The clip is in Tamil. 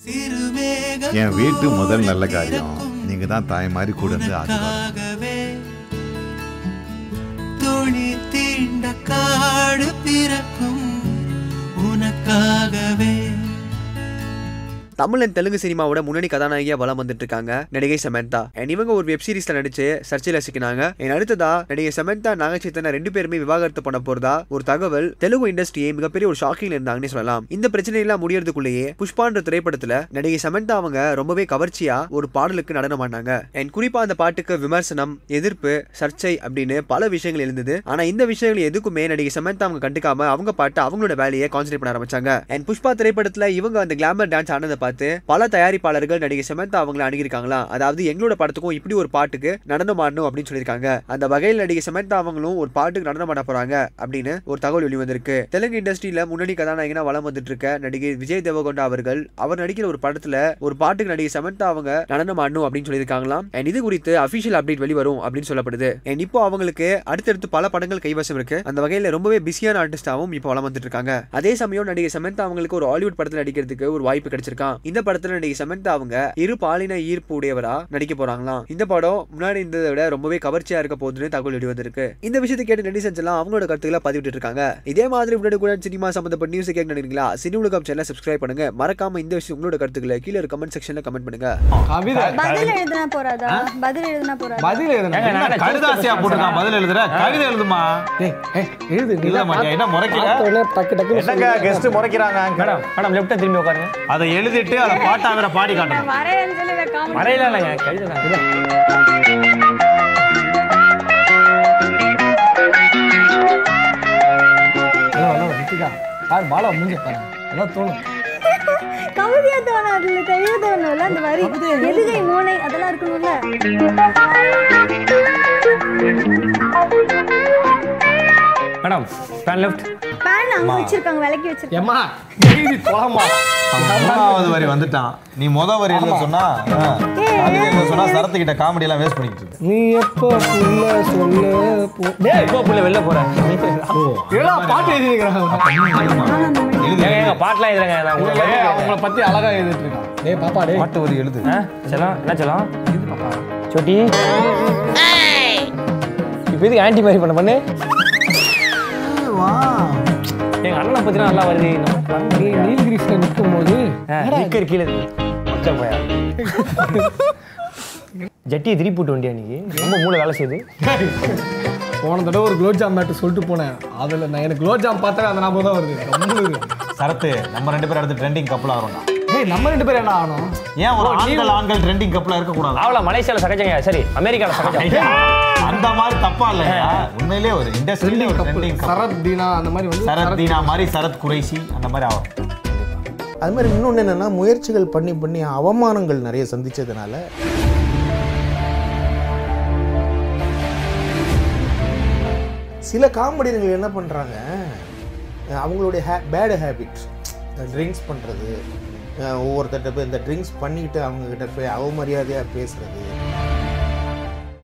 என் வீட்டு முதல் நல்ல காரியம். நீங்க தான் தாய் மாதிரி கூட இருந்து ஆசீர்வாதம் தமிழ் அண்ட் தெலுங்கு சினிமாவோட முன்னணி கதாநாயகியா வளம் வந்துட்டு இருக்காங்க நடிகை சமந்தா. அண்ட் இவங்க ஒரு வெப் சீரிஸ்ல நடிச்சு சர்ச்சையில சிக்கினாங்க என் அடுத்ததா நடிகை சமந்தா நாகச்சேத்தனை ரெண்டு பேருமே விவாகரத்து பண்ண போறதா ஒரு தகவல் தெலுங்கு இண்டஸ்ட்ரியை மிகப்பெரிய ஒரு ஷாக்கிங் இருந்தாங்கன்னு சொல்லலாம். இந்த பிரச்சனை எல்லாம் முடியறதுக்குள்ளேயே புஷ்பான்ற திரைப்படத்துல நடிகை சமந்தா அவங்க ரொம்பவே கவர்ச்சியா ஒரு பாடலுக்கு நடனம் ஆனாங்க அண்ட் குறிப்பா அந்த பாட்டுக்கு விமர்சனம் எதிர்ப்பு சர்ச்சை அப்படின்னு பல விஷயங்கள் இருந்தது ஆனா இந்த விஷயங்கள் எதுக்குமே நடிகை சமந்தா அவங்க கண்டுக்காம அவங்க பாட்டு அவங்களோட வேலையை கான்சென்ட்ரேட் பண்ண ஆரம்பிச்சாங்க. அண்ட் புஷ்பா திரைப்படத்துல இவங்க அந்த கிளாமர் டான்ஸ் ஆனதை பார்த்து பல தயாரிப்பாளர்கள் நடிகை சமந்தா அவங்களை அணுகிருக்காங்களா அதாவது எங்களோட படத்துக்கும் இப்படி ஒரு பாட்டுக்கு நடனம் ஆடணும் அப்படின்னு சொல்லியிருக்காங்க. அந்த வகையில் நடிகை சமந்தா அவங்களும் ஒரு பாட்டுக்கு நடனம் ஆட போறாங்க அப்படின்னு ஒரு தகவல் வெளிவந்திருக்கு. தெலுங்கு இண்டஸ்ட்ரியில முன்னணி கதாநாயகனா வளம் வந்துட்டு இருக்க நடிகை விஜய் தேவகொண்டா அவர்கள் அவர் நடிக்கிற ஒரு படத்துல ஒரு பாட்டுக்கு நடிகை சமந்தா அவங்க நடனம் ஆடணும் அப்படின்னு சொல்லியிருக்காங்களாம். அண்ட் இது குறித்து அபிஷியல் அப்டேட் வெளிவரும் அப்படின்னு சொல்லப்படுது. அண்ட் இப்போ அவங்களுக்கு அடுத்தடுத்து பல படங்கள் கைவசம் இருக்கு. அந்த வகையில ரொம்பவே பிஸியான ஆர்டிஸ்டாவும் இப்போ வளம் வந்துட்டு இருக்காங்க அதே சமயம் நடிகை சமந்தா அவங்களுக்கு ஒரு ஹாலிவுட் படத்தில் நடிக்கிறதுக்கு ஒரு வாய்ப்பு கிடைச்சிருக்கான் இந்த படத்துல நடிகை சமந்தா அவங்க இரு பாலின ஈர்ப்பு உடையவரா நடிக்க போறாங்களாம் இந்த படம் முன்னாடி இருந்ததை விட ரொம்பவே கவர்ச்சியா இருக்க போகுதுன்னு தகவல் வெளிவந்திருக்கு இந்த விஷயத்தை கேட்டு நெட்டிசன்ஸ் எல்லாம் அவங்களோட கருத்துக்களை பதிவிட்டு இருக்காங்க. இதே மாதிரி உடனே கூட சினிமா சம்பந்தப்பட்ட நியூஸ் கேட்க நினைக்கிறீங்களா சினி உலகம் சேனலை சப்ஸ்கிரைப் பண்ணுங்க. மறக்காம இந்த விஷயம் உங்களோட கருத்துக்களை கீழே கமெண்ட் செக்ஷன்ல கமெண்ட் பண்ணுங்க. கவிதை பதில் எழுதுனா போறாதா? பதில் எழுதுனா போறாதா? பதில் எழுதுனா கடுதாசியா போட்டுருக்கான் பதில் எழுதுற கவிதை எழுதுமா? எழுது தான் மாட்டியா என்ன முறைக்கிற? டக்கு என்னங்க. கெஸ்ட் முறைக்கிறாங்க மேடம் மேடம் லெஃப்ட்டா திரும்பி உட்காருங்க. அதை எழுதிட்டு அதை பாட்டா வேற பாடி காட்டணும். மறையில இல்லைங்க கழுத ஹலோ ஹலோ ரித்திகா பாரு பாலா முடிஞ்ச பாரு அதான் தோணும். கவிதையா தோணாதுல கவிதை தோணும்ல அந்த வரி. எதுகை மோனை அதெல்லாம் இருக்கணும்ல மேடம் பேன் லெஃப்ட். பேன் அங்க வச்சிருக்காங்க விலக்கி வச்சிருக்காங்க. எழுதி போலாமா அவன் மூணாவது வரி வந்துட்டான். நீ முத வரி எழுத சொன்னா எழுத சொன்னா சரத்து கிட்ட காமெடி எல்லாம் வேஸ்ட் பண்ணிக்கிட்டு இருக்கு. நீ எப்போ புள்ள சொல்ல போ டேய் எப்போ புள்ள வெளில போற? ஏடா பாட்டு எழுதி. ஏங்க பாட்டுலாம் எழுதுறேங்க. நான் உங்களை அவங்கள பத்தி அழகா எழுதிட்டு இருக்கான் டேய் பாப்பா டேய். பாட்டு வரி எழுது. செல்லம் என்ன செல்லம்? சோட்டி. இப்போ எதுக்கு ஆன்டி மாதிரி பண்ண பண்ணு. எங்க அண்ணனை பத்தினா நல்லா வருது. நீ நீல்கிரிஸ்ல நிற்கும் போது நிற்கிற கீழே மச்ச போயா. ஜட்டியை திருப்பி போட்டு வண்டியா நீ? ரொம்ப மூளை வேலை செய்யுது. போன தடவை ஒரு குலோப் ஜாம் மேட்டு சொல்லிட்டு போனேன். அதில் நான் எனக்கு குலோப் ஜாம் பார்த்தாலே அந்த ஞாபகம் தான் வருது. கம்முனு. சரத்து நம்ம ரெண்டு பேரும் அடுத்து ட்ரெண்டிங் கப்பல் ஆகிறோம்டா ஏய் நம்ம ரெண்டு பேரும் என்ன ஆகணும்? ஏன் ஒரு ஆண்கள் ஆண்கள் ட்ரெண்டிங் கப்பலா இருக்க கூடாது அவளை மலேசியால சகஜங்க. சரி அமெரிக்கால சகஜம். அந்த மாதிரி தப்பா இல்லையா? உண்மையிலே ஒரு இண்டஸ்ட்ரியில ஒரு ட்ரெண்டிங் கப்பல் சரத் தீனா அந்த மாதிரி வந்து சரத் தீனா மாதிரி சரத் குறைசி அந்த மாதிரி ஆகும். அது மாதிரி இன்னொன்று என்னென்னா முயற்சிகள் பண்ணி பண்ணி அவமானங்கள் நிறைய சந்திச்சதுனால. சில காமெடியர்கள் என்ன பண்ணுறாங்க அவங்களுடைய ஹே பேடு ஹேபிட்ஸ் ட்ரிங்க்ஸ் பண்ணுறது ஒவ்வொருத்தட்ட போய் இந்த ட்ரிங்க்ஸ் பண்ணிக்கிட்டு அவங்கக்கிட்ட போய் அவமரியாதையாக பேசுகிறது